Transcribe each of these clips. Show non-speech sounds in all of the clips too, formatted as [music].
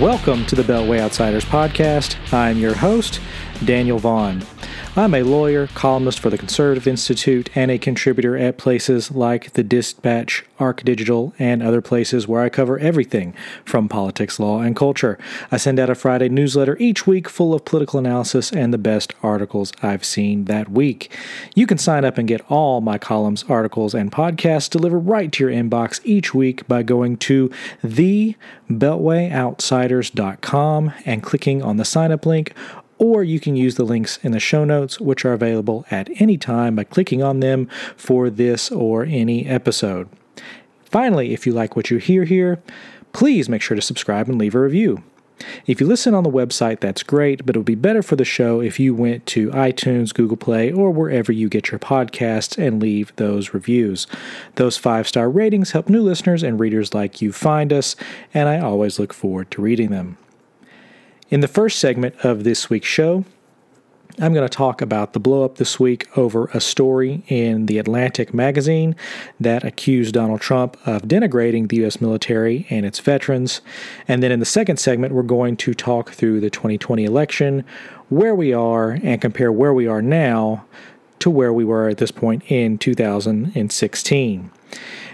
Welcome to the Beltway Outsiders podcast. I'm your host, Daniel Vaughan. I'm a lawyer, columnist for the Conservative Institute, and a contributor at places like The Dispatch, Arc Digital, and other places where I cover everything from politics, law, and culture. I send out a Friday newsletter each week full of political analysis and the best articles I've seen that week. You can sign up and get all my columns, articles, and podcasts delivered right to your inbox each week by going to thebeltwayoutsiders.com and clicking on the sign up link or you can use the links in the show notes, which are available at any time by clicking on them for this or any episode. Finally, if you like what you hear here, please make sure to subscribe and leave a review. If you listen on the website, that's great, but it would be better for the show if you went to iTunes, Google Play, or wherever you get your podcasts and leave those reviews. Those five star ratings help new listeners and readers like you find us, and I always look forward to reading them. In the first segment of this week's show, I'm going to talk about the blowup this week over a story in the Atlantic magazine that accused Donald Trump of denigrating the U.S. military and its veterans. And then in the second segment, we're going to talk through the 2020 election, where we are, and compare where we are now to where we were at this point in 2016.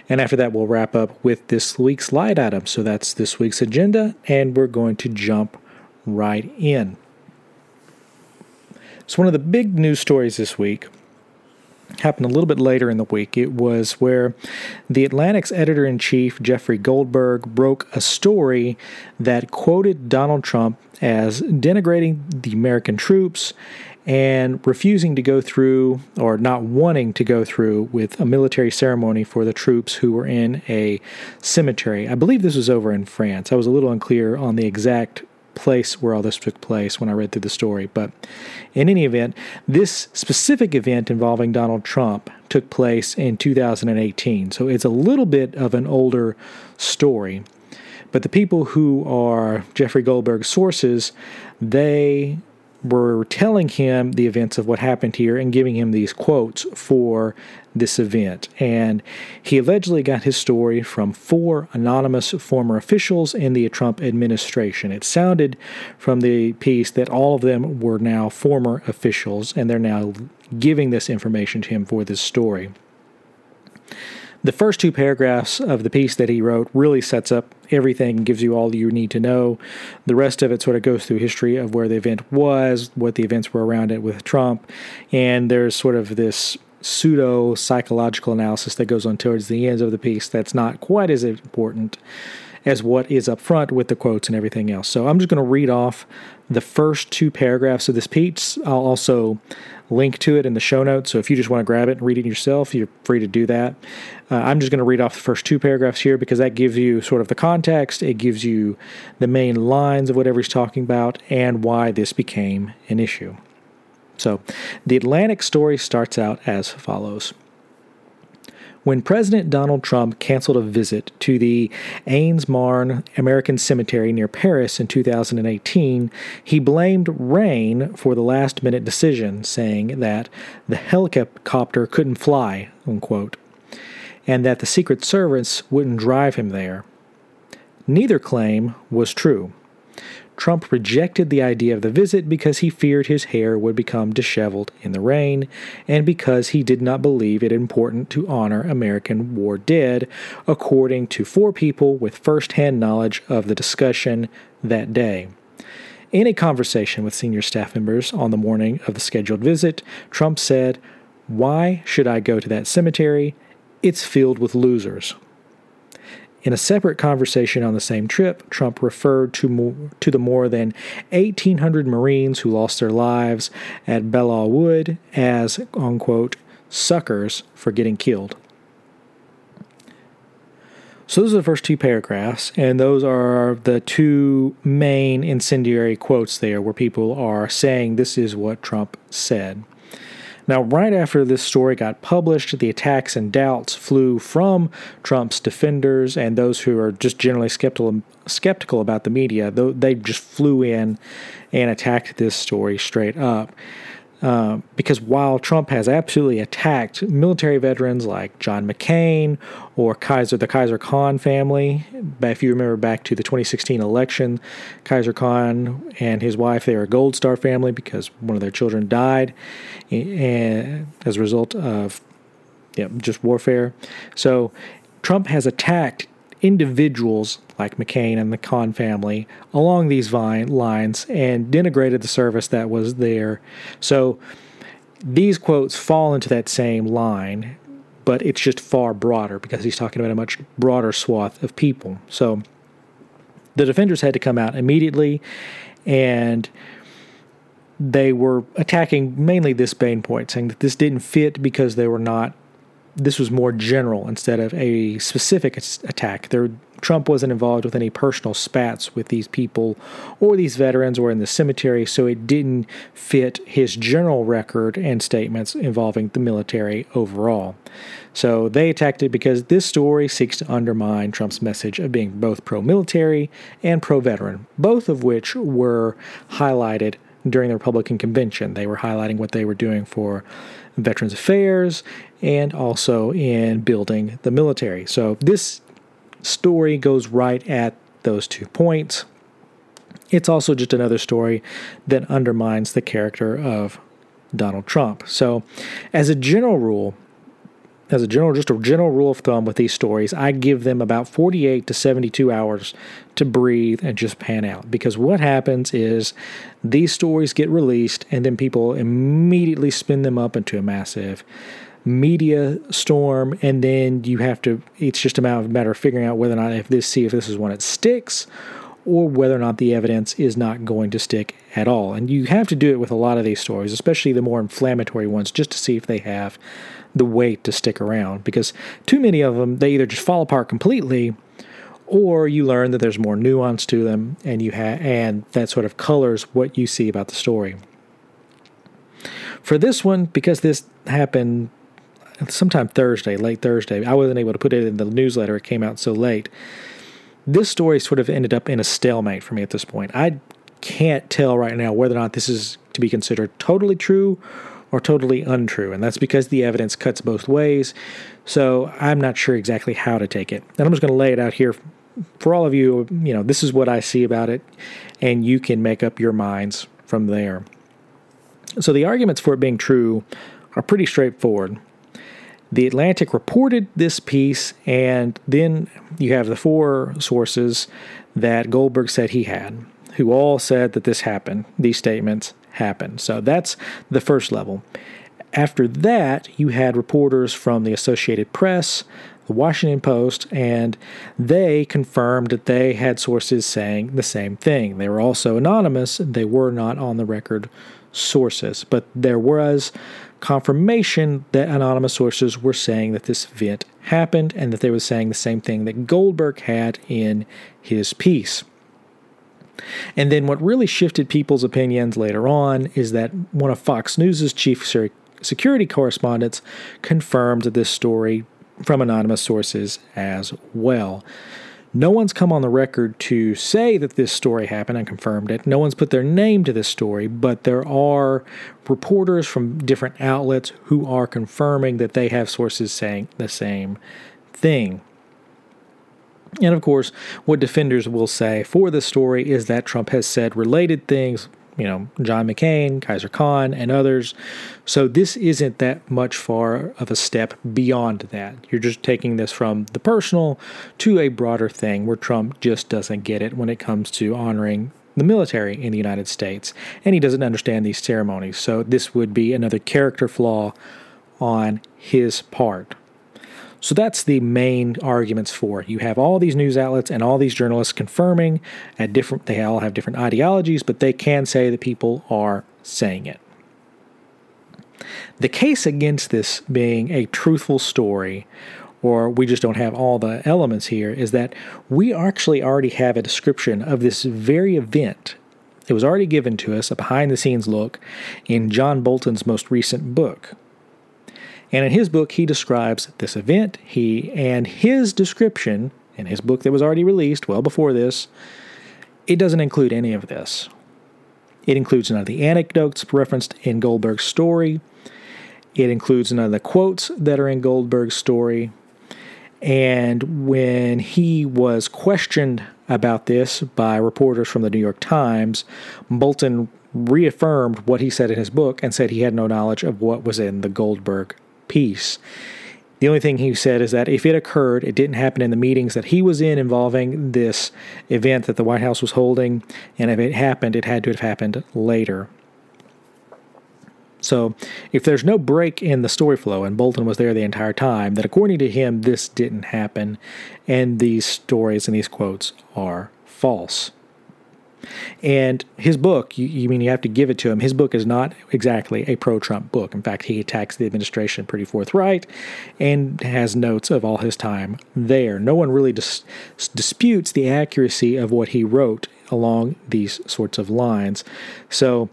And after that, we'll wrap up with this week's light item. So that's this week's agenda, and we're going to jump right in. So, one of the big news stories this week happened a little bit later in the week. It was where the Atlantic's editor in chief, Jeffrey Goldberg, broke a story that quoted Donald Trump as denigrating the American troops and refusing to go through or not wanting to go through with a military ceremony for the troops who were in a cemetery. I believe this was over in France. I was a little unclear on the exact place where all this took place when I read through the story. But in any event, this specific event involving Donald Trump took place in 2018. So it's a little bit of an older story. But the people who are Jeffrey Goldberg's sources, they were telling him the events of what happened here and giving him these quotes for this event. And he allegedly got his story from four anonymous former officials in the Trump administration. It sounded from the piece that all of them were now former officials and they're now giving this information to him for this story. The first two paragraphs of the piece that he wrote really sets up everything and gives you all you need to know. The rest of it sort of goes through history of where the event was, what the events were around it with Trump, and there's sort of this pseudo psychological analysis that goes on towards the ends of the piece that's not quite as important as what is up front with the quotes and everything else. So I'm just going to read off the first two paragraphs of this piece. I'll also link to it in the show notes. So if you just want to grab it and read it yourself, you're free to do that. Uh, I'm just going to read off the first two paragraphs here because that gives you sort of the context. It gives you the main lines of whatever he's talking about and why this became an issue. So the Atlantic story starts out as follows. When President Donald Trump canceled a visit to the Aisne Marne American Cemetery near Paris in 2018, he blamed rain for the last minute decision, saying that the helicopter couldn't fly, unquote, and that the Secret Service wouldn't drive him there. Neither claim was true. Trump rejected the idea of the visit because he feared his hair would become disheveled in the rain, and because he did not believe it important to honor American war dead, according to four people with first hand knowledge of the discussion that day. In a conversation with senior staff members on the morning of the scheduled visit, Trump said, Why should I go to that cemetery? It's filled with losers. In a separate conversation on the same trip, Trump referred to, more, to the more than 1,800 Marines who lost their lives at Belleau Wood as, unquote, suckers for getting killed. So, those are the first two paragraphs, and those are the two main incendiary quotes there where people are saying this is what Trump said. Now, right after this story got published, the attacks and doubts flew from Trump's defenders and those who are just generally skeptical skeptical about the media. They just flew in and attacked this story straight up. Uh, because while Trump has absolutely attacked military veterans like John McCain or Khizr, the Kaiser Khan family, if you remember back to the 2016 election, Kaiser Khan and his wife, they were a Gold Star family because one of their children died as a result of just warfare. So Trump has attacked individuals like McCain and the Khan family along these vine lines and denigrated the service that was there. So these quotes fall into that same line, but it's just far broader because he's talking about a much broader swath of people. So the defenders had to come out immediately and they were attacking mainly this Bain point, saying that this didn't fit because they were not this was more general instead of a specific attack. There, Trump wasn't involved with any personal spats with these people or these veterans or in the cemetery, so it didn't fit his general record and statements involving the military overall. So they attacked it because this story seeks to undermine Trump's message of being both pro military and pro veteran, both of which were highlighted during the Republican convention. They were highlighting what they were doing for Veterans Affairs and also in building the military. So this story goes right at those two points. It's also just another story that undermines the character of Donald Trump. So, as a general rule, as a general just a general rule of thumb with these stories i give them about 48 to 72 hours to breathe and just pan out. Because what happens is these stories get released and then people immediately spin them up into a massive media storm. And then you have to it's just a matter of figuring out whether or not if this see if this is one that sticks or whether or not the evidence is not going to stick at all. And you have to do it with a lot of these stories especially the more inflammatory ones just to see if they have the weight to stick around because too many of them they either just fall apart completely or you learn that there's more nuance to them and you have and that sort of colors what you see about the story for this one because this happened sometime Thursday, late Thursday. I wasn't able to put it in the newsletter, it came out so late. This story sort of ended up in a stalemate for me at this point. I can't tell right now whether or not this is to be considered totally true or totally untrue, and that's because the evidence cuts both ways. So I'm not sure exactly how to take it. And I'm just going to lay it out here for all of you. You know, this is what I see about it, and you can make up your minds from there. So the arguments for it being true are pretty straightforward. The Atlantic reported this piece, and then you have the four sources that Goldberg said he had, who all said that this happened, these statements happened. So that's the first level. After that, you had reporters from the Associated Press, the Washington Post, and they confirmed that they had sources saying the same thing. They were also anonymous, they were not on the record sources, but there was confirmation that anonymous sources were saying that this event happened and that they were saying the same thing that Goldberg had in his piece. And then what really shifted people's opinions later on is that one of Fox News' chief security correspondents confirmed this story from anonymous sources as well. No one's come on the record to say that this story happened and confirmed it. No one's put their name to this story, but there are reporters from different outlets who are confirming that they have sources saying the same thing. And of course, what defenders will say for this story is that Trump has said related things you know, John McCain, Kaiser Khan, and others. So this isn't that much far of a step beyond that. You're just taking this from the personal to a broader thing where Trump just doesn't get it when it comes to honoring the military in the United States, and he doesn't understand these ceremonies. So this would be another character flaw on his part. So that's the main arguments for it. You have all these news outlets and all these journalists confirming at different they all have different ideologies, but they can say that people are saying it. The case against this being a truthful story or we just don't have all the elements here is that we actually already have a description of this very event. It was already given to us, a behind the scenes look, in John Bolton's most recent book. And in his book, he describes this event. He and his description in his book that was already released well before this, it doesn't include any of this. It includes none of the anecdotes referenced in Goldberg's story. It includes none of the quotes that are in Goldberg's story. And when he was questioned about this by reporters from the New York Times, Bolton reaffirmed what he said in his book and said he had no knowledge of what was in the Goldberg piece. The only thing he said is that if it occurred, it didn't happen in the meetings that he was in involving this event that the White House was holding, and if it happened, it had to have happened later. So, if there's no break in the story flow and Bolton was there the entire time, then according to him, this didn't happen, and these stories and these quotes are false. And his book, you, you, mean you have to give it to him. His book is not exactly a pro Trump book. In fact, he attacks the administration pretty forthright and has notes of all his time there. No one really dis- disputes the accuracy of what he wrote along these sorts of lines. So,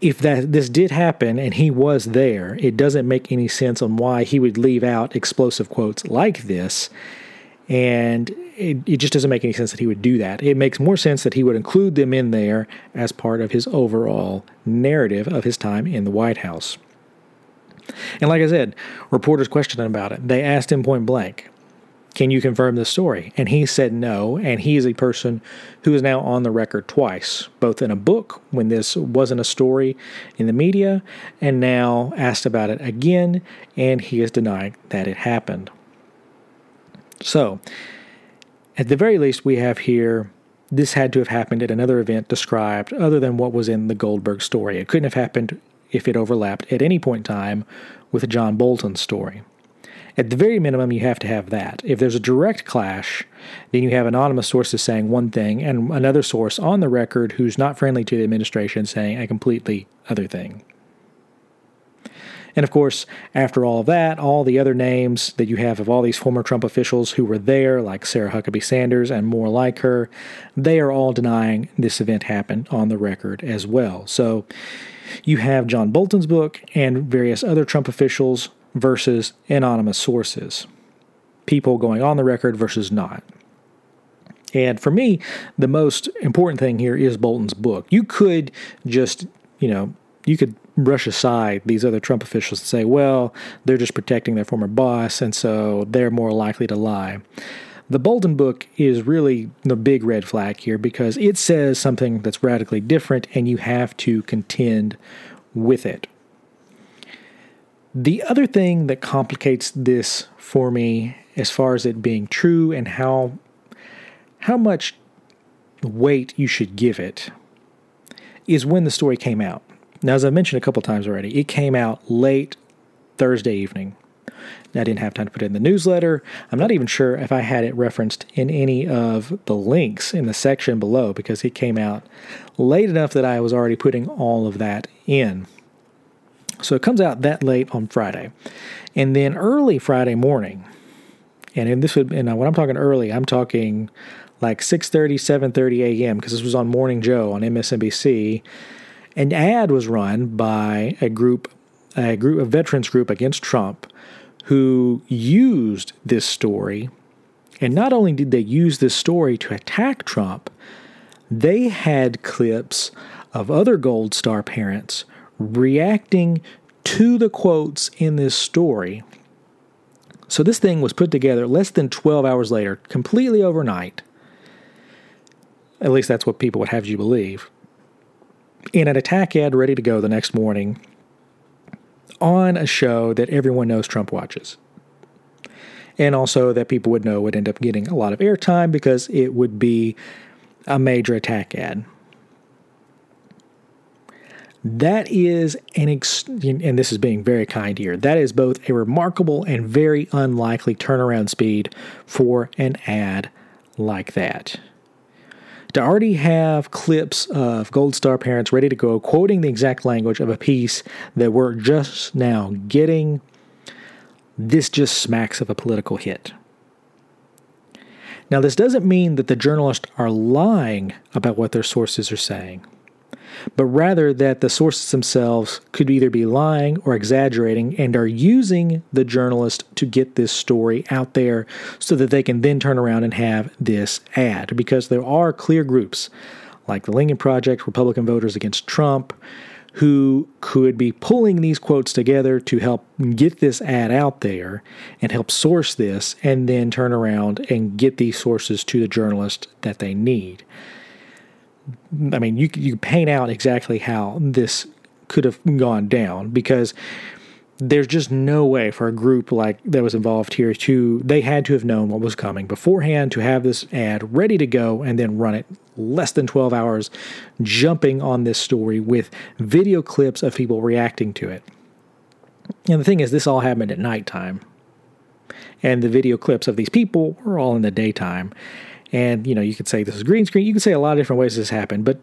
if that this did happen and he was there, it doesn't make any sense on why he would leave out explosive quotes like this. And it, it just doesn't make any sense that he would do that. It makes more sense that he would include them in there as part of his overall narrative of his time in the White House. And like I said, reporters questioned him about it. They asked him point blank, can you confirm this story? And he said no. And he is a person who is now on the record twice, both in a book when this wasn't a story in the media, and now asked about it again. And he is denying that it happened. So, at the very least, we have here this had to have happened at another event described other than what was in the Goldberg story. It couldn't have happened if it overlapped at any point in time with John Bolton's story. At the very minimum, you have to have that. If there's a direct clash, then you have anonymous sources saying one thing and another source on the record who's not friendly to the administration saying a completely other thing. And of course, after all of that, all the other names that you have of all these former Trump officials who were there, like Sarah Huckabee Sanders and more like her, they are all denying this event happened on the record as well. So you have John Bolton's book and various other Trump officials versus anonymous sources, people going on the record versus not. And for me, the most important thing here is Bolton's book. You could just, you know, you could brush aside these other Trump officials and say, well, they're just protecting their former boss, and so they're more likely to lie. The Bolton book is really the big red flag here because it says something that's radically different, and you have to contend with it. The other thing that complicates this for me, as far as it being true and how how much weight you should give it, is when the story came out. Now, as I've mentioned a couple times already, it came out late Thursday evening. I didn't have time to put it in the newsletter. I'm not even sure if I had it referenced in any of the links in the section below because it came out late enough that I was already putting all of that in. So it comes out that late on Friday. And then early Friday morning, and in this would and when I'm talking early, I'm talking like 6:30, 7:30 a.m. because this was on Morning Joe on MSNBC. An ad was run by a group a group a veterans group against Trump who used this story. And not only did they use this story to attack Trump, they had clips of other Gold Star parents reacting to the quotes in this story. So this thing was put together less than 12 hours later, completely overnight. At least that's what people would have you believe. In an attack ad ready to go the next morning on a show that everyone knows Trump watches. And also that people would know would end up getting a lot of airtime because it would be a major attack ad. That is an ex- and this is being very kind here. That is both a remarkable and very unlikely turnaround speed for an ad like that. To already have clips of Gold Star parents ready to go, quoting the exact language of a piece that we're just now getting, this just smacks of a political hit. Now, this doesn't mean that the journalists are lying about what their sources are saying but rather that the sources themselves could either be lying or exaggerating and are using the journalist to get this story out there so that they can then turn around and have this ad. Because there are clear groups like the Lincoln Project, Republican voters against Trump, who could be pulling these quotes together to help get this ad out there and help source this and then turn around and get these sources to the journalist that they need. I mean, you you paint out exactly how this could have gone down because there's just no way for a group like that was involved here to they had to have known what was coming beforehand to have this ad ready to go and then run it less than 12 hours jumping on this story with video clips of people reacting to it. And the thing is this all happened at nighttime. And the video clips of these people were all in the daytime and you know you could say this is green screen you could say a lot of different ways this happened but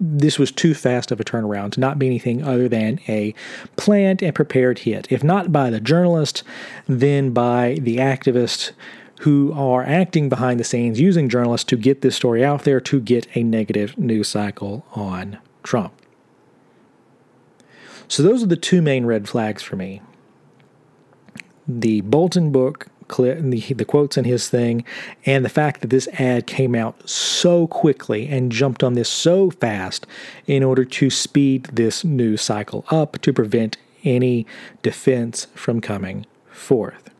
this was too fast of a turnaround to not be anything other than a planned and prepared hit. If not by the journalist, then by the activists who are acting behind the scenes using journalists to get this story out there to get a negative news cycle on Trump. So, those are the two main red flags for me. The Bolton book clip, the, the quotes in his thing, and the fact that this ad came out so quickly and jumped on this so fast in order to speed this news cycle up to prevent any defense from coming forth.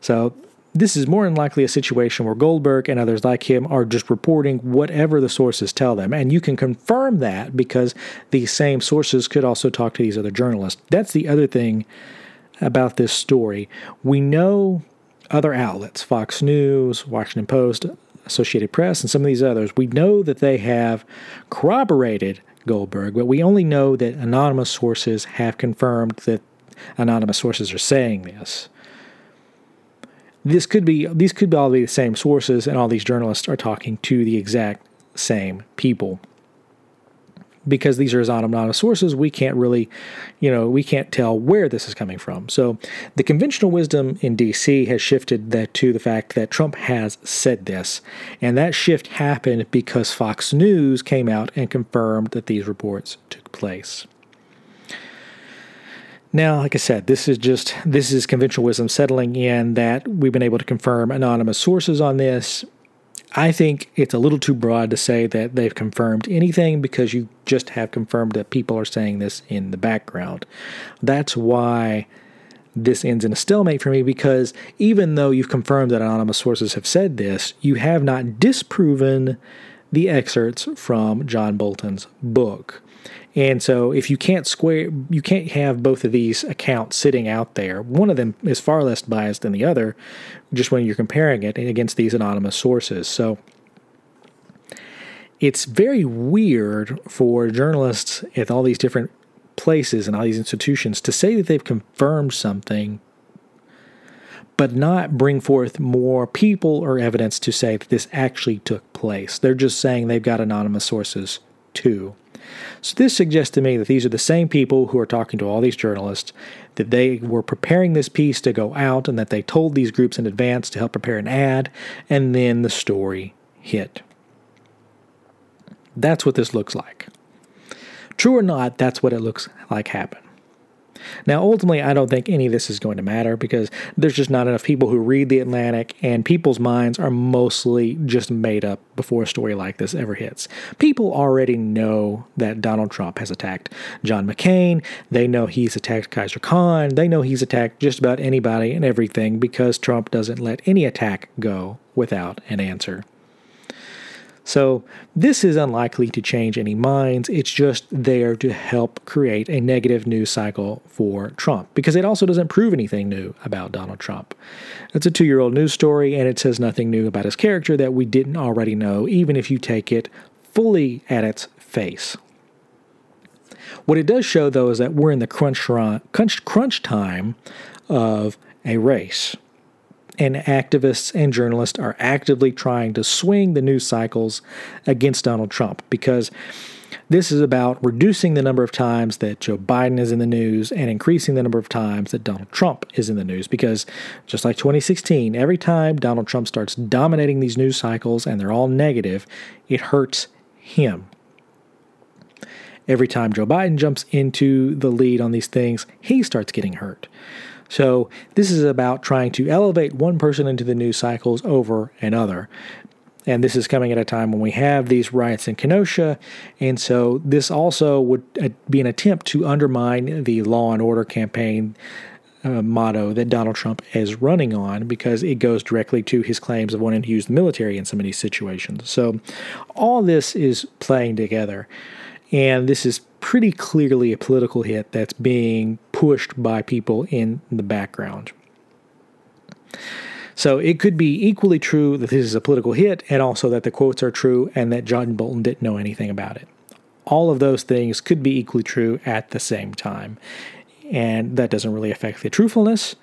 So, this is more than likely a situation where Goldberg and others like him are just reporting whatever the sources tell them. And you can confirm that because these same sources could also talk to these other journalists. That's the other thing about this story. We know other outlets, Fox News, Washington Post, Associated Press, and some of these others, we know that they have corroborated Goldberg, but we only know that anonymous sources have confirmed that anonymous sources are saying this. This could be these could all be the same sources, and all these journalists are talking to the exact same people because these are his anonymous sources, we can't really, you know, we can't tell where this is coming from. So the conventional wisdom in DC has shifted that to the fact that Trump has said this. And that shift happened because Fox News came out and confirmed that these reports took place. Now, like I said, this is just this is conventional wisdom settling in that we've been able to confirm anonymous sources on this I think it's a little too broad to say that they've confirmed anything because you just have confirmed that people are saying this in the background. That's why this ends in a stalemate for me because even though you've confirmed that anonymous sources have said this, you have not disproven the excerpts from John Bolton's book. And so if you can't square you can't have both of these accounts sitting out there. One of them is far less biased than the other just when you're comparing it against these anonymous sources. So it's very weird for journalists at all these different places and all these institutions to say that they've confirmed something but not bring forth more people or evidence to say that this actually took place. They're just saying they've got anonymous sources too. So this suggests to me that these are the same people who are talking to all these journalists, that they were preparing this piece to go out, and that they told these groups in advance to help prepare an ad, and then the story hit. That's what this looks like. True or not, that's what it looks like happened. Now, ultimately, I don't think any of this is going to matter because there's just not enough people who read The Atlantic, and people's minds are mostly just made up before a story like this ever hits. People already know that Donald Trump has attacked John McCain. They know he's attacked Kaiser Khan. They know he's attacked just about anybody and everything because Trump doesn't let any attack go without an answer. So, this is unlikely to change any minds. It's just there to help create a negative news cycle for Trump because it also doesn't prove anything new about Donald Trump. It's a two year old news story and it says nothing new about his character that we didn't already know, even if you take it fully at its face. What it does show, though, is that we're in the crunch, crunch, crunch time of a race and activists and journalists are actively trying to swing the news cycles against Donald Trump because this is about reducing the number of times that Joe Biden is in the news and increasing the number of times that Donald Trump is in the news. Because just like 2016, every time Donald Trump starts dominating these news cycles and they're all negative, it hurts him. Every time Joe Biden jumps into the lead on these things, he starts getting hurt. So this is about trying to elevate one person into the news cycles over another. And this is coming at a time when we have these riots in Kenosha. And so this also would uh, be an attempt to undermine the law and order campaign uh, motto that Donald Trump is running on because it goes directly to his claims of wanting to use the military in some of these situations. So all this is playing together. And this is pretty clearly a political hit that's being pushed by people in the background. So it could be equally true that this is a political hit and also that the quotes are true and that John Bolton didn't know anything about it. All of those things could be equally true at the same time. And that doesn't really affect the truthfulness,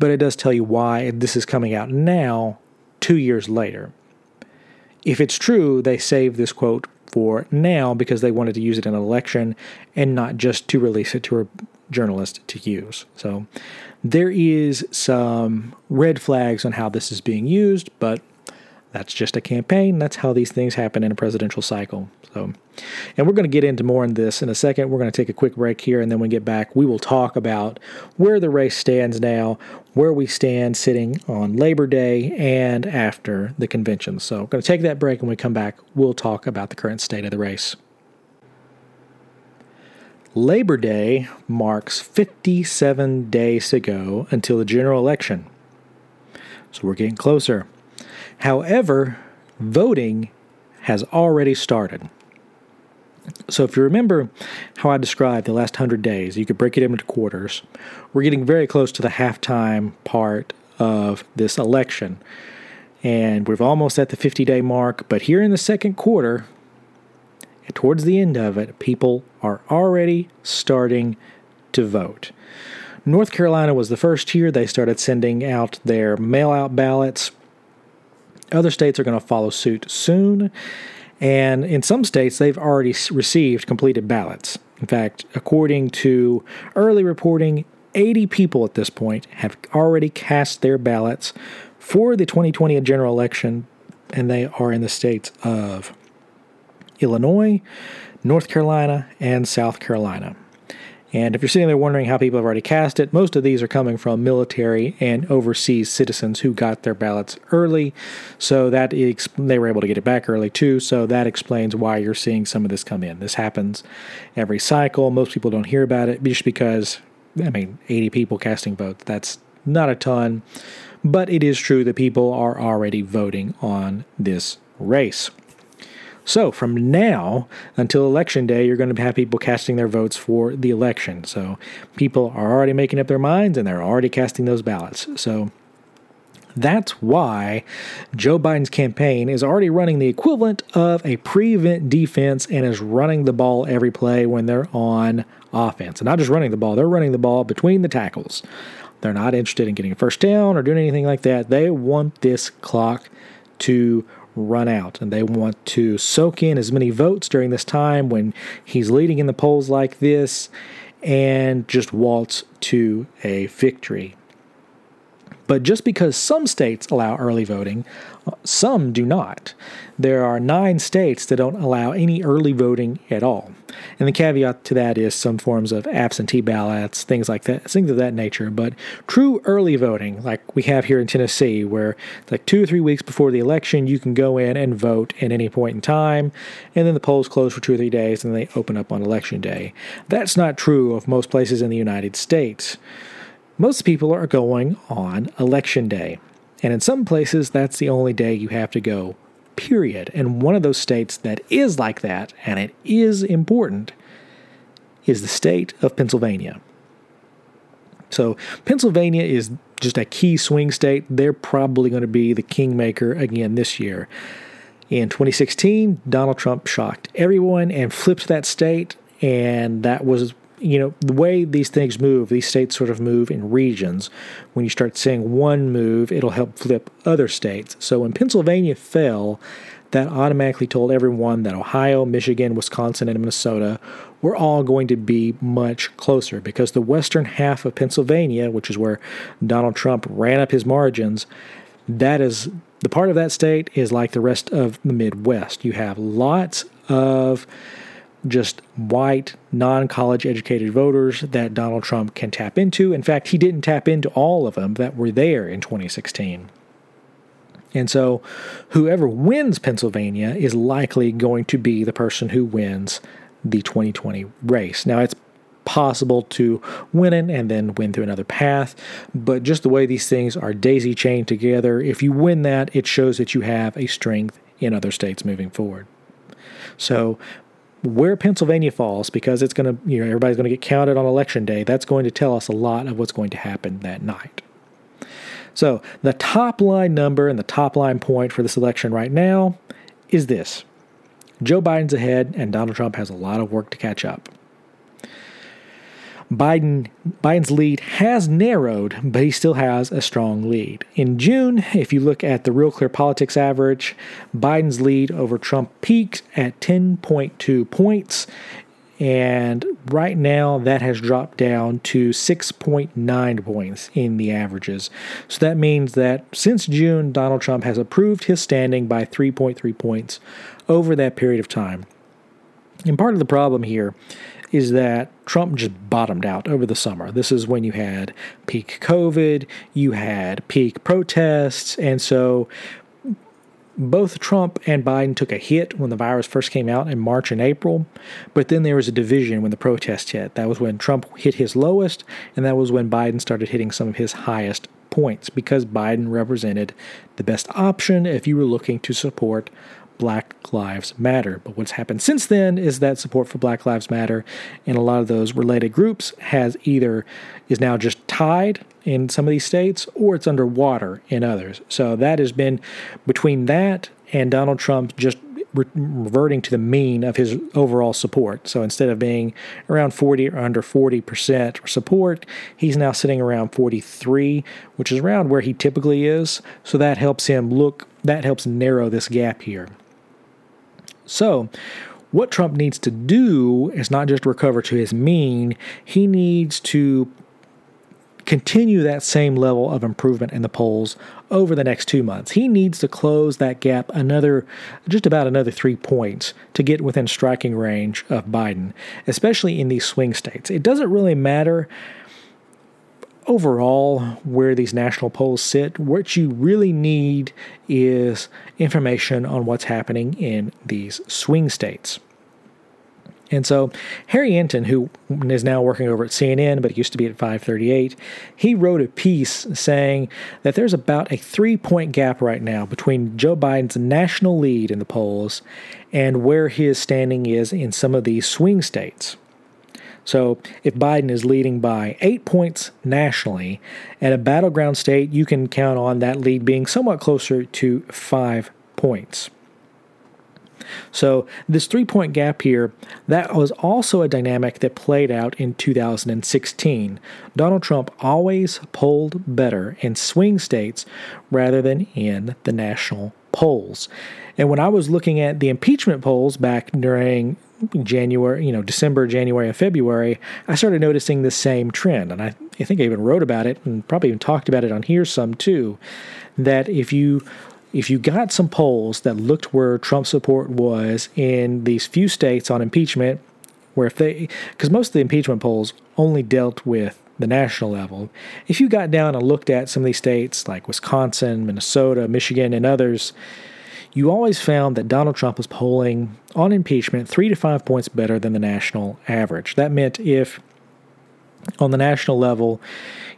but it does tell you why this is coming out now, two years later. If it's true, they saved this quote for now because they wanted to use it in an election and not just to release it to a journalist to use. So there is some red flags on how this is being used, but that's just a campaign. That's how these things happen in a presidential cycle. So, and we're going to get into more on this in a second. We're going to take a quick break here, and then when we get back, we will talk about where the race stands now, where we stand sitting on Labor Day and after the convention. So, we're going to take that break, and when we come back, we'll talk about the current state of the race. Labor Day marks 57 days to go until the general election. So we're getting closer. However, voting has already started. So, if you remember how I described the last 100 days, you could break it into quarters. We're getting very close to the halftime part of this election. And we're almost at the 50 day mark, but here in the second quarter, towards the end of it, people are already starting to vote. North Carolina was the first year they started sending out their mail out ballots. Other states are going to follow suit soon. And in some states, they've already received completed ballots. In fact, according to early reporting, 80 people at this point have already cast their ballots for the 2020 general election, and they are in the states of Illinois, North Carolina, and South Carolina. And if you're sitting there wondering how people have already cast it, most of these are coming from military and overseas citizens who got their ballots early. So that they were able to get it back early too. So that explains why you're seeing some of this come in. This happens every cycle. Most people don't hear about it just because, I mean, 80 people casting votes. That's not a ton. But it is true that people are already voting on this race. So from now until election day, you're going to have people casting their votes for the election. So people are already making up their minds and they're already casting those ballots. So that's why Joe Biden's campaign is already running the equivalent of a prevent defense and is running the ball every play when they're on offense. And not just running the ball, they're running the ball between the tackles. They're not interested in getting a first down or doing anything like that. They want this clock to run out. And they want to soak in as many votes during this time when he's leading in the polls like this and just waltz to a victory. But just because some states allow early voting, some do not. There are nine states that don't allow any early voting at all. And the caveat to that is some forms of absentee ballots, things like that, things of that nature. But true early voting, like we have here in Tennessee, where like two or three weeks before the election, you can go in and vote at any point in time, and then the polls close for two or three days, and they open up on election day. That's not true of most places in the United States. Most people are going on election day. And in some places, that's the only day you have to go, period. And one of those states that is like that, and it is important, is the state of Pennsylvania. So, Pennsylvania is just a key swing state. They're probably going to be the kingmaker again this year. In 2016, Donald Trump shocked everyone and flipped that state, and that was you know, the way these things move, these states sort of move in regions. When you start seeing one move, it'll help flip other states. So when Pennsylvania fell, that automatically told everyone that Ohio, Michigan, Wisconsin, and Minnesota were all going to be much closer because the western half of Pennsylvania, which is where Donald Trump ran up his margins, that is the part of that state is like the rest of the Midwest. You have lots of just white, non college educated voters that Donald Trump can tap into. In fact, he didn't tap into all of them that were there in 2016. And so, whoever wins Pennsylvania is likely going to be the person who wins the 2020 race. Now, it's possible to win it and then win through another path, but just the way these things are daisy chained together, if you win that, it shows that you have a strength in other states moving forward. So, where Pennsylvania falls, because it's going to, you know, everybody's going to get counted on election day, that's going to tell us a lot of what's going to happen that night. So, the top line number and the top line point for this election right now is this Joe Biden's ahead, and Donald Trump has a lot of work to catch up. Biden Biden's lead has narrowed, but he still has a strong lead. In June, if you look at the Real Clear Politics average, Biden's lead over Trump peaked at 10.2 points. And right now, that has dropped down to 6.9 points in the averages. So that means that since June, Donald Trump has improved his standing by 3.3 points over that period of time. And part of the problem here is that Trump just bottomed out over the summer. This is when you had peak COVID, you had peak protests, and so both Trump and Biden took a hit when the virus first came out in March and April, but then there was a division when the protests hit. That was when Trump hit his lowest, and that was when Biden started hitting some of his highest points because Biden represented the best option if you were looking to support Black Lives Matter. But what's happened since then is that support for Black Lives Matter and a lot of those related groups has either is now just tied in some of these states or it's underwater in others. So that has been between that and Donald Trump just re- reverting to the mean of his overall support. So instead of being around 40 or under 40% support, he's now sitting around 43, which is around where he typically is. So that helps him look that helps narrow this gap here. So, what Trump needs to do is not just recover to his mean, he needs to continue that same level of improvement in the polls over the next two months. He needs to close that gap another, just about another three points to get within striking range of Biden, especially in these swing states. It doesn't really matter overall where these national polls sit. What you really need is information on what's happening in these swing states. And so Harry Enten, who is now working over at CNN, but used to be at 538, he wrote a piece saying that there's about a three point gap right now between Joe Biden's national lead in the polls and where his standing is in some of these swing states. So if Biden is leading by eight points nationally, at a battleground state, you can count on that lead being somewhat closer to five points. So this three point gap here, that was also a dynamic that played out in 2016. Donald Trump always polled better in swing states rather than in the national polls. And when I was looking at the impeachment polls back during January, you know, December, January, and February, I started noticing the same trend. And I, I think I even wrote about it and probably even talked about it on here some too. That if you if you got some polls that looked where Trump support was in these few states on impeachment, where if they, because most of the impeachment polls only dealt with the national level, if you got down and looked at some of these states like Wisconsin, Minnesota, Michigan, and others, you always found that Donald Trump was polling on impeachment three to five points better than the national average. That meant if on the national level,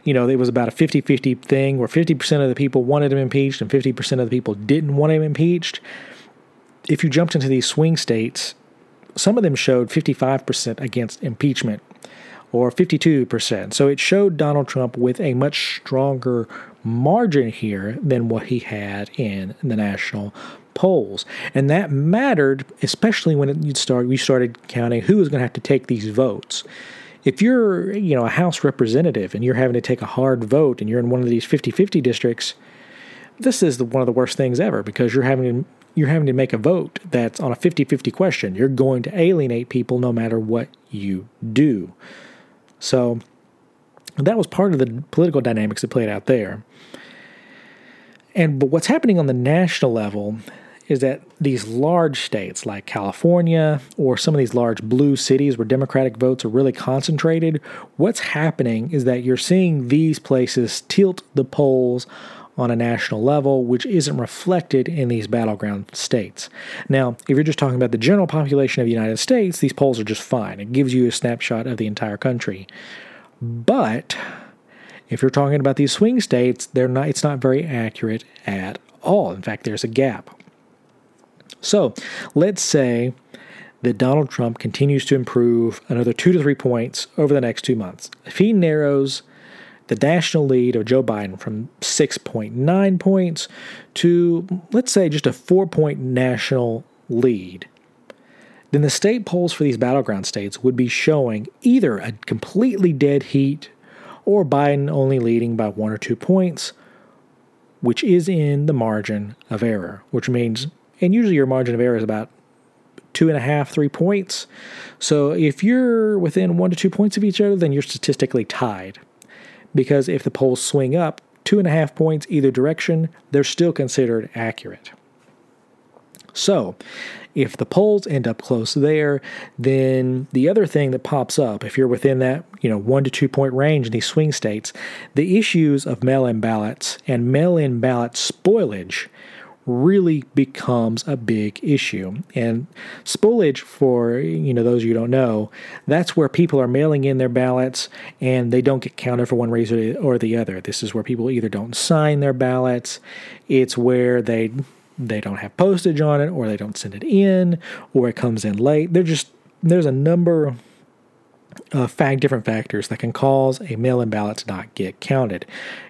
you know, it was about a 50 50 thing where 50% of the people wanted him impeached and 50% of the people didn't want him impeached. If you jumped into these swing states, some of them showed 55% against impeachment or 52%. So it showed Donald Trump with a much stronger margin here than what he had in the national polls. And that mattered, especially when you'd start, we started counting who was going to have to take these votes. If you're, you know, a House representative and you're having to take a hard vote and you're in one of these 50-50 districts, this is the, one of the worst things ever because you're having to you're having to make a vote that's on a 50-50 question. You're going to alienate people no matter what you do. So that was part of the political dynamics that played out there. And but what's happening on the national level is that these large states like California or some of these large blue cities where Democratic votes are really concentrated, what's happening is that you're seeing these places tilt the polls on a national level, which isn't reflected in these battleground states. Now, if you're just talking about the general population of the United States, these polls are just fine. It gives you a snapshot of the entire country. But if you're talking about these swing states, they're not it's not very accurate at all. In fact, there's a gap. So, let's say that Donald Trump continues to improve another 2 to 3 points over the next 2 months. If he narrows the national lead of Joe Biden from 6.9 points to, let's say, just a four point national lead, then the state polls for these battleground states would be showing either a completely dead heat or Biden only leading by one or two points, which is in the margin of error, which means, and usually your margin of error is about two and a half, three points. So if you're within one to two points of each other, then you're statistically tied because if the polls swing up two and a half points either direction, they're still considered accurate. So, if the polls end up close there, then the other thing that pops up, if you're within that, you know, one to two point range in these swing states, the issues of mail in ballots and mail in ballot spoilage really becomes a big issue. And spoilage, for you know those of you don't know, that's where people are mailing in their ballots and they don't get counted for one reason or the other. This is where people either don't sign their ballots, it's where they they don't have postage on it, or they don't send it in, or it comes in late. They're just there's a number uh, fact, different factors that can cause a mail-in ballot to not get counted.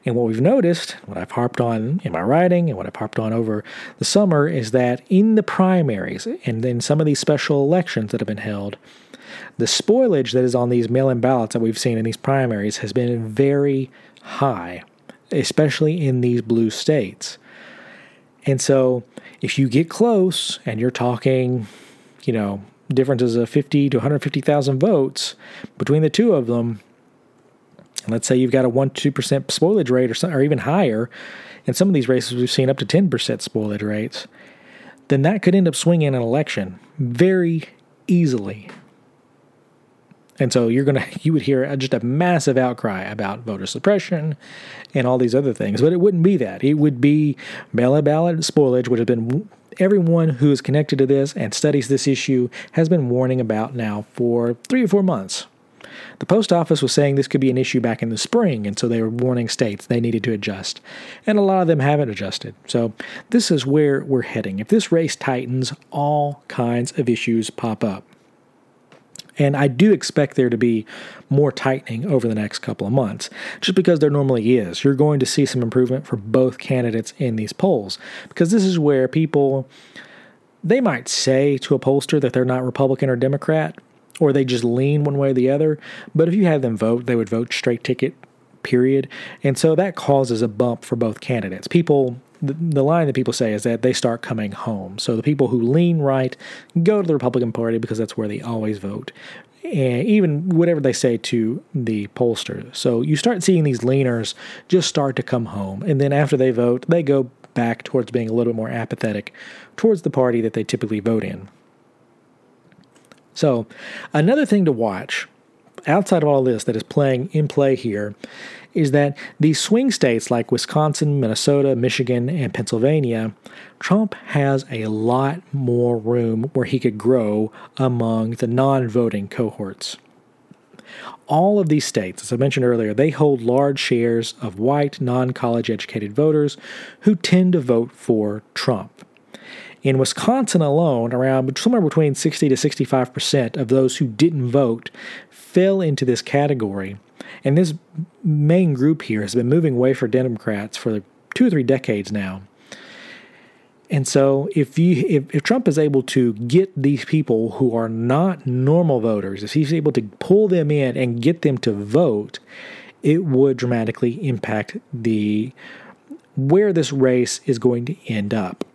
And what we've noticed, what I've harped on in my writing, and what I've harped on over the summer, is that in the primaries and in some of these special elections that have been held, the spoilage that is on these mail-in ballots that we've seen in these primaries has been very high, especially in these blue states. And so, if you get close and you're talking, you know, differences of 50 to 150,000 votes between the two of them, and let's say you've got a 1 2% spoilage rate or, some, or even higher, in some of these races we've seen up to 10% spoilage rates, then that could end up swinging an election very easily. And so you're gonna [laughs] you would hear just a massive outcry about voter suppression and all these other things, but it wouldn't be that. It would be mail-in ballot spoilage, which has been everyone who is connected to this and studies this issue has been warning about now for three or four months. The post office was saying this could be an issue back in the spring, and so they were warning states they needed to adjust. And a lot of them haven't adjusted. So this is where we're heading. If this race tightens, all kinds of issues pop up. And I do expect there to be more tightening over the next couple of months, just because there normally is. You're going to see some improvement for both candidates in these polls, because this is where people, they might say to a pollster that they're not Republican or Democrat, or they just lean one way or the other. But if you had them vote, they would vote straight ticket, period. And so that causes a bump for both candidates. People the, line that people say is that they start coming home. So the people who lean right go to the Republican Party because that's where they always vote. And even whatever they say to the pollsters. So you start seeing these leaners just start to come home. And then after they vote, they go back towards being a little bit more apathetic towards the party that they typically vote in. So, another thing to watch outside of all this that is playing in play here is that these swing states like Wisconsin, Minnesota, Michigan, and Pennsylvania, Trump has a lot more room where he could grow among the non voting cohorts. All of these states, as I mentioned earlier, they hold large shares of white, non college educated voters who tend to vote for Trump. In Wisconsin alone, around somewhere between 60 to 65 percent of those who didn't vote fell into this category and this main group here has been moving away for Democrats for two or three decades now. And so, if you if, if Trump is able to get these people who are not normal voters, if he's able to pull them in and get them to vote, it would dramatically impact the where this race is going to end up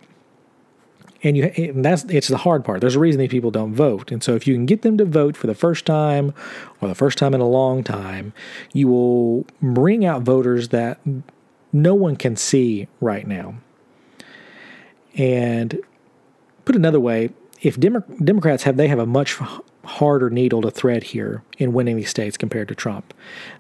and you and that's it's the hard part. There's a reason these people don't vote, and so if you can get them to vote for the first time or the first time in a long time, you will bring out voters that no one can see right now. And put another way, if Demo- Democrats have they have a much harder needle to thread here in winning these states compared to Trump.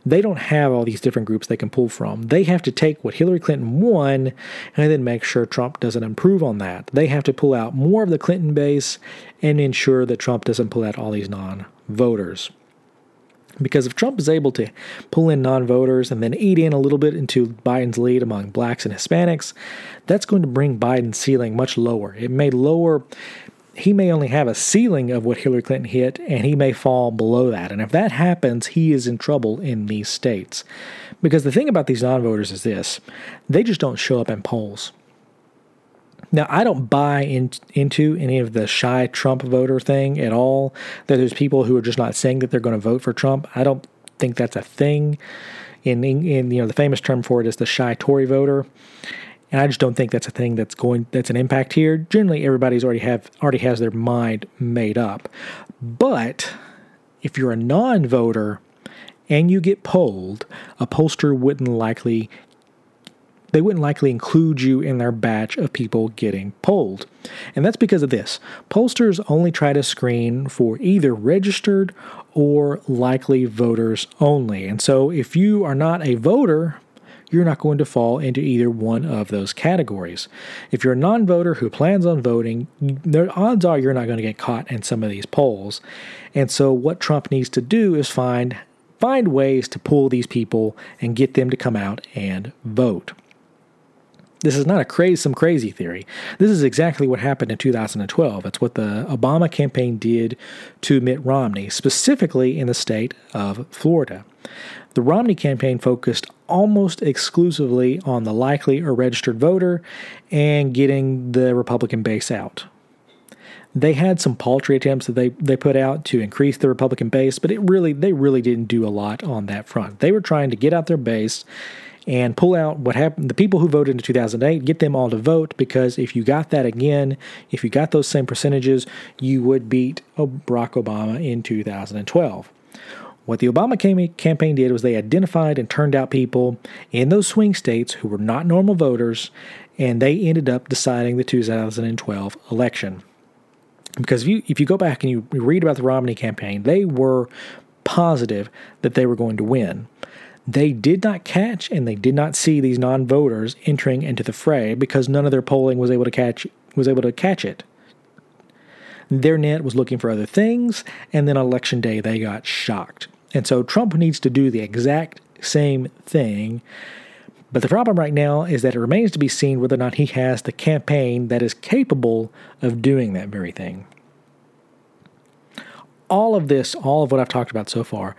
They don't have all these different groups they can pull from. They have to take what Hillary Clinton won and then make sure Trump doesn't improve on that. They have to pull out more of the Clinton base and ensure that Trump doesn't pull out all these non voters. Because if Trump is able to pull in non voters and then eat in a little bit into Biden's lead among blacks and Hispanics, that's going to bring Biden's ceiling much lower. It may lower, he may only have a ceiling of what Hillary Clinton hit, and he may fall below that. And if that happens, he is in trouble in these states. Because the thing about these non voters is this they just don't show up in polls. Now, I don't buy in, into any of the shy Trump voter thing at all. That there's people who are just not saying that they're going to vote for Trump. I don't think that's a thing. In, in, in you know the famous term for it is the shy Tory voter, and I just don't think that's a thing that's going that's an impact here. Generally, everybody's already have already has their mind made up. But if you're a non-voter and you get polled, a pollster wouldn't likely they wouldn't likely include you in their batch of people getting polled. And that's because of this. Pollsters only try to screen for either registered or likely voters only. And so if you are not a voter, you're not going to fall into either one of those categories. If you're a non voter who plans on voting, the odds are you're not going to get caught in some of these polls. And so, what Trump needs to do is find find ways to pull these people and get them to come out and vote. This is not a crazy, some crazy theory. This is exactly what happened in 2012. It's what the Obama campaign did to Mitt Romney, specifically in the state of Florida. The Romney campaign focused almost exclusively on the likely or registered voter and getting the Republican base out. They had some paltry attempts that they, they put out to increase the Republican base, but it really they really didn't do a lot on that front. They were trying to get out their base and pull out what happened the people who voted in 2008 get them all to vote because if you got that again if you got those same percentages you would beat barack obama in 2012 what the Obama campaign did was they identified and turned out people in those swing states who were not normal voters, and they ended up deciding the 2012 election. Because if you, if you go back and you read about the Romney campaign, they were positive that they were going to win. They did not catch and they did not see these non-voters entering into the fray because none of their polling was able to catch was able to catch it. Their net was looking for other things, and then on election day they got shocked. And so Trump needs to do the exact same thing. But the problem right now is that it remains to be seen whether or not he has the campaign that is capable of doing that very thing. All of this, all of what I've talked about so far,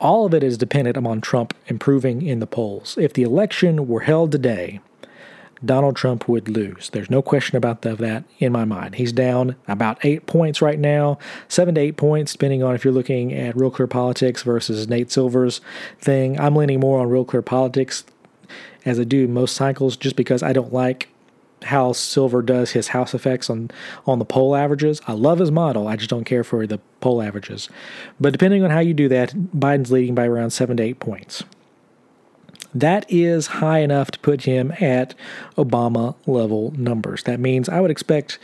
all of it is dependent upon Trump improving in the polls. If the election were held today, Donald Trump would lose. There's no question about that in my mind. He's down about eight points right now, seven to eight points, depending on if you're looking at Real Clear Politics versus Nate Silver's thing. I'm leaning more on Real Clear Politics as I do most cycles just because I don't like how Silver does his house effects on on the poll averages. I love his model. I just don't care for the poll averages. But depending on how you do that, Biden's leading by around 7 to 8 points. That is high enough to put him at Obama level numbers. That means I would expect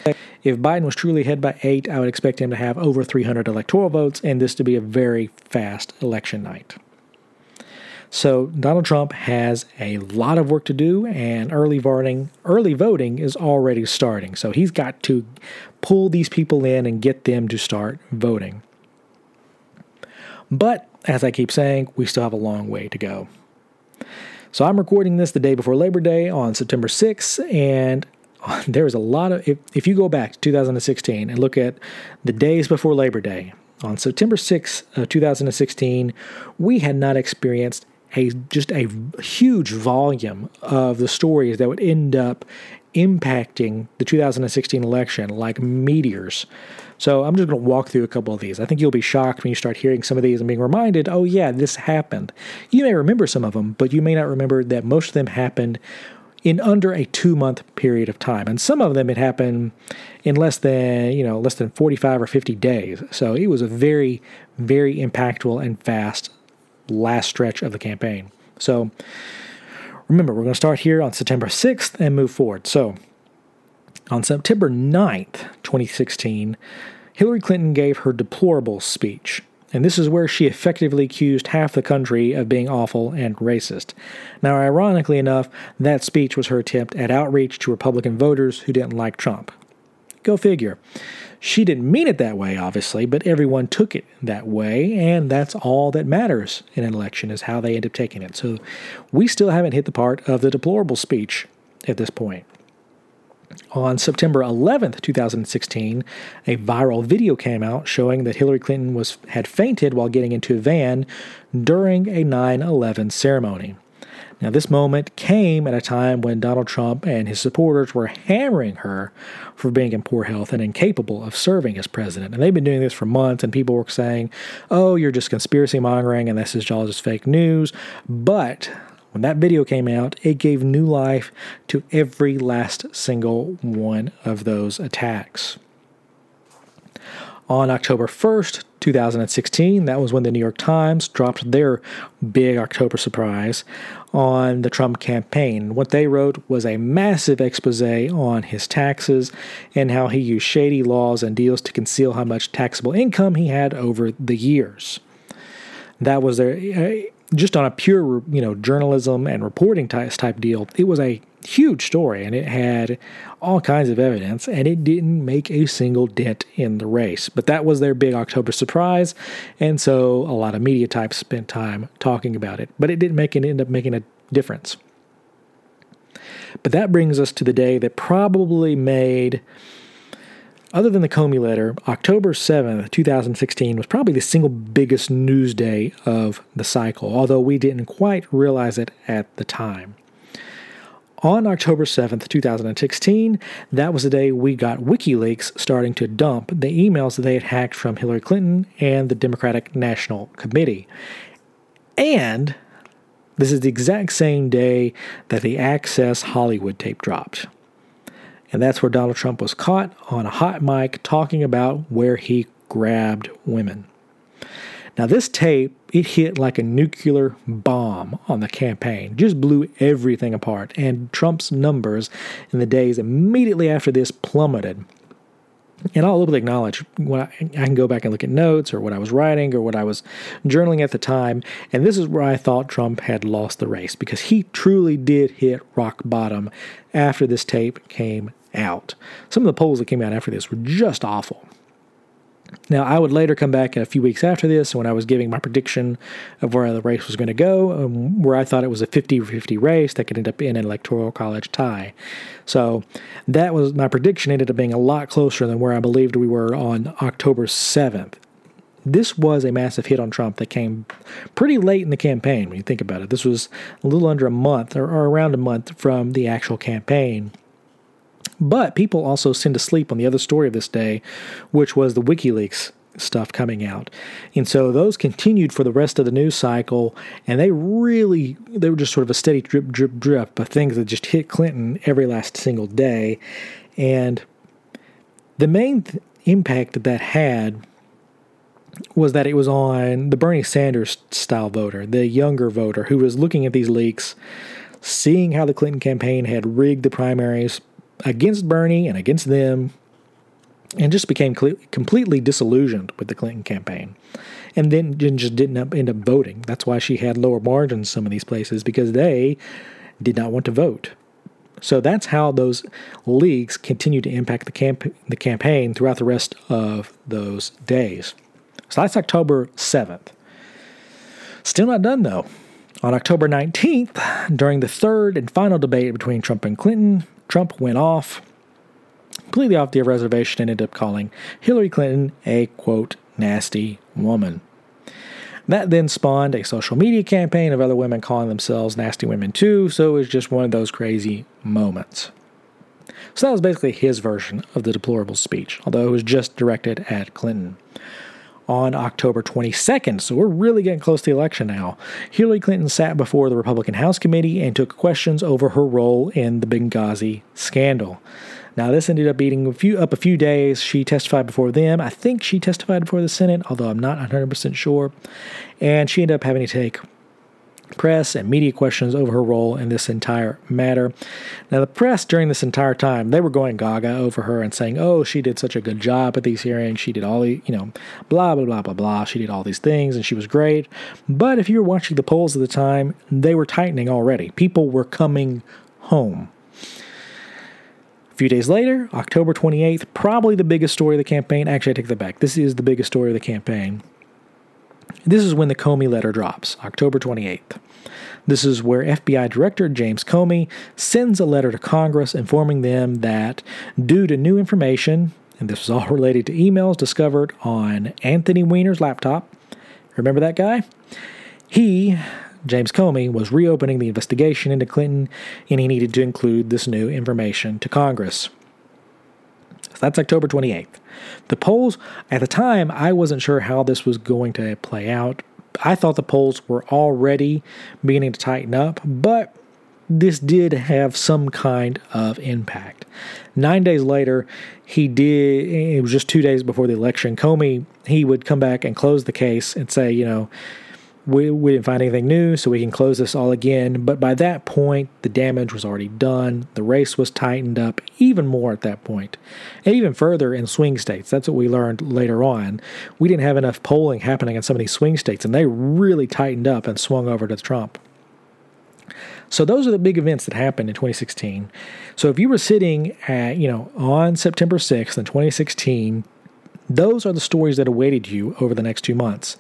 if Biden was truly ahead by 8, I would expect him to have over 300 electoral votes and this to be a very fast election night. So Donald Trump has a lot of work to do, and early voting, early voting is already starting. So he's got to pull these people in and get them to start voting. But as I keep saying, we still have a long way to go. So I'm recording this the day before Labor Day on September 6th, and [laughs] there's a lot of if, if you go back to 2016 and look at the days before Labor Day, on September 6th of uh, 2016, we had not experienced a just a huge volume of the stories that would end up impacting the 2016 election like meteors. So I'm just going to walk through a couple of these. I think you'll be shocked when you start hearing some of these and being reminded, oh, yeah, this happened. You may remember some of them, but you may not remember that most of them happened in under a two month period of time. And some of them it happened in less than, you know, less than 45 or 50 days. So it was a very, very impactful and fast last stretch of the campaign. So remember, we're going to start here on September 6th and move forward. So on September 9th, 2016, Hillary Clinton gave her deplorable speech. And this is where she effectively accused half the country of being awful and racist. Now, ironically enough, that speech was her attempt at outreach to Republican voters who didn't like Trump. Go figure. She didn't mean it that way, obviously, but everyone took it that way, and that's all that matters in an election is how they end up taking it. So we still haven't hit the part of the deplorable speech at this point. On September 11th, 2016, a viral video came out showing that Hillary Clinton was had fainted while getting into a van during a 9/11 ceremony. Now, this moment came at a time when Donald Trump and his supporters were hammering her for being in poor health and incapable of serving as president. And they've been doing this for months, and people were saying, oh, you're just conspiracy mongering and this is all just fake news. But when that video came out, it gave new life to every last single one of those attacks. On October 1st, 2016, that was when the New York Times dropped their big October surprise on the Trump campaign. What they wrote was a massive expose on his taxes and how he used shady laws and deals to conceal how much taxable income he had over the years. That was their just on a pure, you know, journalism and reporting type, type deal, it was a huge story and it had all kinds of evidence and it didn't make a single dent in the race. But that was their big October surprise, and so a lot of media types spent time talking about it. But it didn't make it end up making a difference. But that brings us to the day that probably made other than the Comey letter, October 7th, 2016 was probably the single biggest news day of the cycle, although we didn't quite realize it at the time. On October 7th, 2016, that was the day we got WikiLeaks starting to dump the emails that they had hacked from Hillary Clinton and the Democratic National Committee. And this is the exact same day that the Access Hollywood tape dropped. And that's where Donald Trump was caught on a hot mic talking about where he grabbed women. Now, this tape, it hit like a nuclear bomb on the campaign, just blew everything apart, and Trump's numbers in the days immediately after this plummeted. And I'll openly acknowledge when I, I, can go back and look at notes or what I was writing or what I was journaling at the time. And this is where I thought Trump had lost the race because he truly did hit rock bottom after this tape came out. Some of the polls that came out after this were just awful. Now, I would later come back a few weeks after this when I was giving my prediction of where the race was going to go, um, where I thought it was a 50 50 race that could end up in an electoral college tie. So, that was my prediction, ended up being a lot closer than where I believed we were on October 7th. This was a massive hit on Trump that came pretty late in the campaign when you think about it. This was a little under a month or, or around a month from the actual campaign. But people also send to sleep on the other story of this day, which was the WikiLeaks stuff coming out. And so those continued for the rest of the news cycle, and they really, they were just sort of a steady drip, drip, drip of things that just hit Clinton every last single day. And the main th- impact that that had was that it was on the Bernie Sanders style voter, the younger voter who was looking at these leaks, seeing how the Clinton campaign had rigged the primaries, against Bernie and against them, and just became completely disillusioned with the Clinton campaign. And then just didn't end up voting. That's why she had lower margins some of these places because they did not want to vote. So that's how those leaks continue to impact the, camp- the campaign throughout the rest of those days. So that's October 7th. Still not done though. On October 19th, during the third and final debate between Trump and Clinton, Trump went off, completely off the reservation, and ended up calling Hillary Clinton a quote, nasty woman. That then spawned a social media campaign of other women calling themselves nasty women too, so it was just one of those crazy moments. So that was basically his version of the deplorable speech, although it was just directed at Clinton on October 22nd. So we're really getting close to the election now. Hillary Clinton sat before the Republican House Committee and took questions over her role in the Benghazi scandal. Now, this ended up beating a few, up a few days. She testified before them. I think she testified before the Senate, although I'm not 100% sure. And she ended up having to take press and media questions over her role in this entire matter. Now, the press during this entire time, they were going gaga over her and saying, oh, she did such a good job at these hearings. She did all the, you know, blah, blah, blah, blah, blah. She did all these things and she was great. But if you were watching the polls at the time, they were tightening already. People were coming home. A few days later, October 28th, probably the biggest story of the campaign. Actually, I take that back. This is the biggest story of the campaign. This is when the Comey letter drops, October 28th. This is where FBI Director James Comey sends a letter to Congress informing them that due to new information, and this was all [laughs] related to emails discovered on Anthony Weiner's laptop, remember that guy? He, James Comey, was reopening the investigation into Clinton and he needed to include this new information to Congress. So that's October 28th. The polls, at the time, I wasn't sure how this was going to play out. I thought the polls were already beginning to tighten up, but this did have some kind of impact. Nine days later, he did, it was just two days before the election. Comey, he would come back and close the case and say, you know, we, we didn't find anything new, so we can close this all again. But by that point, the damage was already done. The race was tightened up even more at that point. And even further in swing states. That's what we learned later on. We didn't have enough polling happening in some of these swing states, and they really tightened up and swung over to Trump. So those are the big events that happened in 2016. So if you were sitting at, you know, on September 6th in 2016, those are the stories that awaited you over the next two months.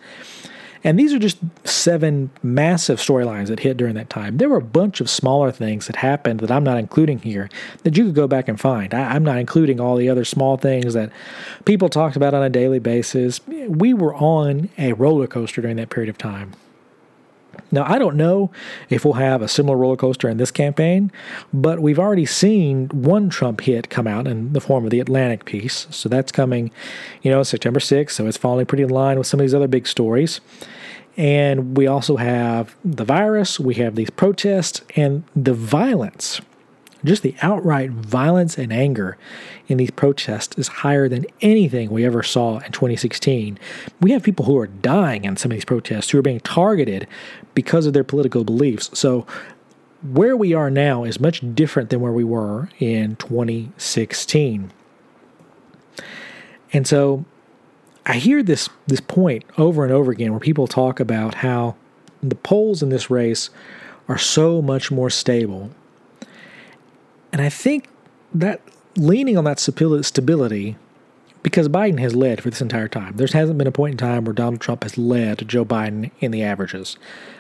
And these are just seven massive storylines that hit during that time. There were a bunch of smaller things that happened that I'm not including here that you could go back and find. I, am not including all the other small things that people talked about on a daily basis. We were on a roller coaster during that period of time. Now, I don't know if we'll have a similar roller coaster in this campaign, but we've already seen one Trump hit come out in the form of the Atlantic piece. So that's coming, you know, September 6th. So it's falling pretty in line with some of these other big stories. And we also have the virus, we have these protests, and the violence. Just the outright violence and anger in these protests is higher than anything we ever saw in 2016. We have people who are dying in some of these protests who are being targeted because of their political beliefs. So, where we are now is much different than where we were in 2016. And so, I hear this this point over and over again where people talk about how the polls in this race are so much more stable and I think that leaning on that stability, because Biden has led for this entire time, there hasn't been a point in time where Donald Trump has led Joe Biden in the averages.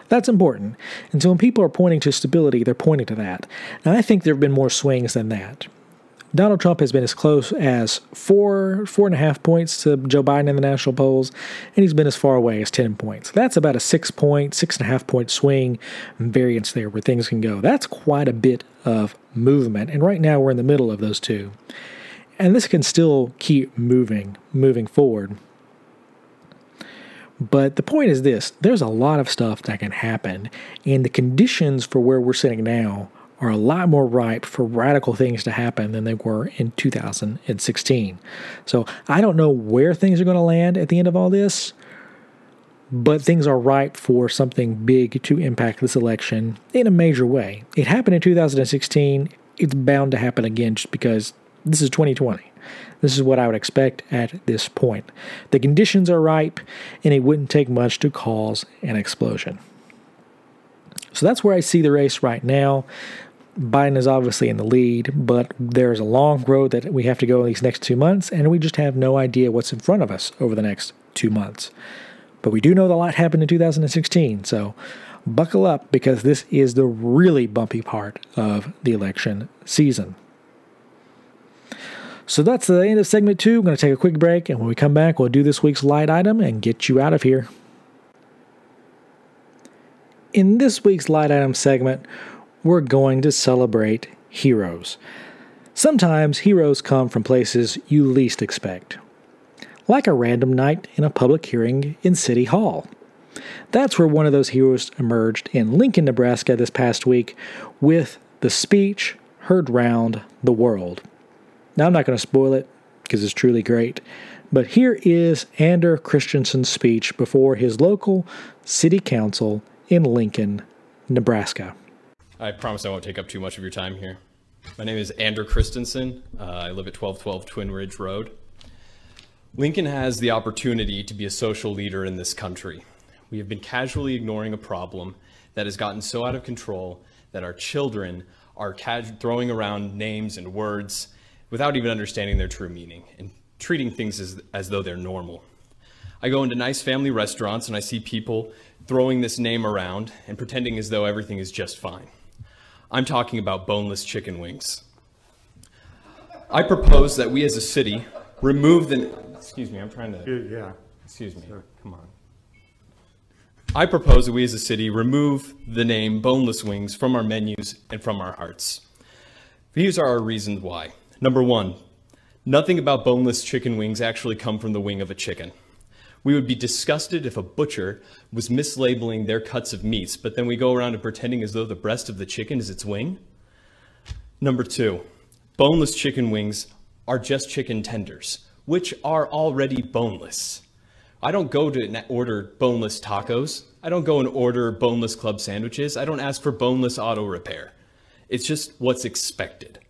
That's important. And so when people are pointing to stability, they're pointing to that. And I think there have been more swings than that. Donald Trump has been as close as four, four and a half points to Joe Biden in the national polls, and he's been as far away as 10 points. That's about a six point, six and a half point swing variance there where things can go. That's quite a bit of movement, and right now we're in the middle of those two. And this can still keep moving, moving forward. But the point is this there's a lot of stuff that can happen, and the conditions for where we're sitting now are a lot more ripe for radical things to happen than they were in 2016. So I don't know where things are going to land at the end of all this, but things are ripe for something big to impact this election in a major way. It happened in 2016. It's bound to happen again just because this is 2020. This is what I would expect at this point. The conditions are ripe, and it wouldn't take much to cause an explosion. So that's where I see the race right now. Biden is obviously in the lead, but there's a long road that we have to go in these next two months, and we just have no idea what's in front of us over the next two months. But we do know that a lot happened in 2016, so buckle up because this is the really bumpy part of the election season. So that's the end of segment two. I'm going to take a quick break, and when we come back, we'll do this week's light item and get you out of here. In this week's light item segment, we're going to celebrate heroes. Sometimes heroes come from places you least expect, like a random night in a public hearing in City Hall. That's where one of those heroes emerged in Lincoln, Nebraska this past week with the speech heard round the world. Now, I'm not going to spoil it because it's truly great, but here is Ander Christensen's speech before his local city council in Lincoln, Nebraska. I promise I won't take up too much of your time here. My name is Ander Christensen. Uh, I live at 1212 Twin Ridge Road. Lincoln has the opportunity to be a social leader in this country. We have been casually ignoring a problem that has gotten so out of control that our children are throwing around names and words without even understanding their true meaning and treating things as, as though they're normal. I go into nice family restaurants and I see people throwing this name around and pretending as though everything is just fine. I'm talking about boneless chicken wings. I propose that we as a city remove the. Excuse me, I'm trying to. Yeah. Excuse me. Come on. I propose that we as a city remove the name boneless wings from our menus and from our hearts. These are our reasons why. Number one, nothing about boneless chicken wings actually come from the wing of a chicken. We would be disgusted if a butcher was mislabeling their cuts of meats, but then we go around and pretending as though the breast of the chicken is its wing. Number two, boneless chicken wings are just chicken tenders, which are already boneless. I don't go to order boneless tacos. I don't go and order boneless club sandwiches. I don't ask for boneless auto repair. It's just what's expected.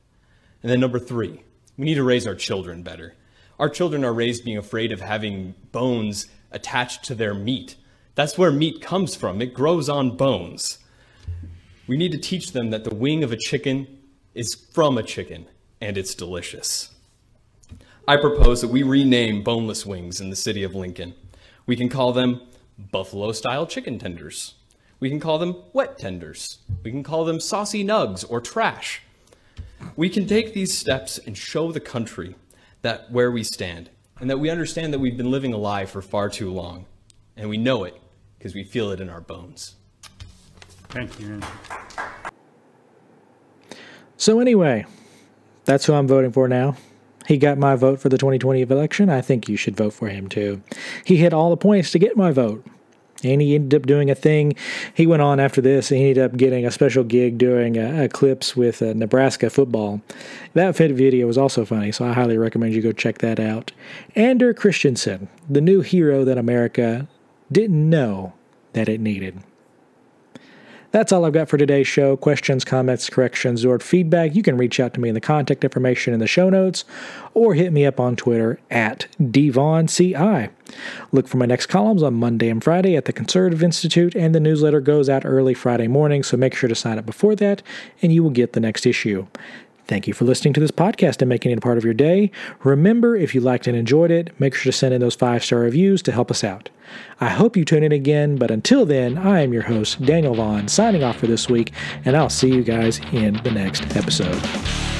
And then number three, we need to raise our children better. Our children are raised being afraid of having bones attached to their meat. That's where meat comes from. It grows on bones. We need to teach them that the wing of a chicken is from a chicken and it's delicious. I propose that we rename boneless wings in the city of Lincoln. We can call them buffalo style chicken tenders. We can call them wet tenders. We can call them saucy nugs or trash. We can take these steps and show the country that where we stand and that we understand that we've been living a lie for far too long. And we know it because we feel it in our bones. Thank you. So, anyway, that's who I'm voting for now. He got my vote for the 2020 election. I think you should vote for him too. He hit all the points to get my vote. And he ended up doing a thing. He went on after this he ended up getting a special gig doing a, clips with uh, Nebraska football. That video was also funny, so I highly recommend you go check that out. Ander Christensen, the new hero that America didn't know that it needed. That's all I've got for today's show. Questions, comments, corrections, or feedback, you can reach out to me in the contact information in the show notes or hit me up on Twitter at DVaughanCI. Look for my next columns on Monday and Friday at the Conservative Institute, and the newsletter goes out early Friday morning, so make sure to sign up before that, and you will get the next issue. Thank you for listening to this podcast and making it a part of your day. Remember, if you liked and enjoyed it, make sure to send in those five star reviews to help us out. I hope you tune in again, but until then, I am your host, Daniel Vaughan, signing off for this week, and I'll see you guys in the next episode.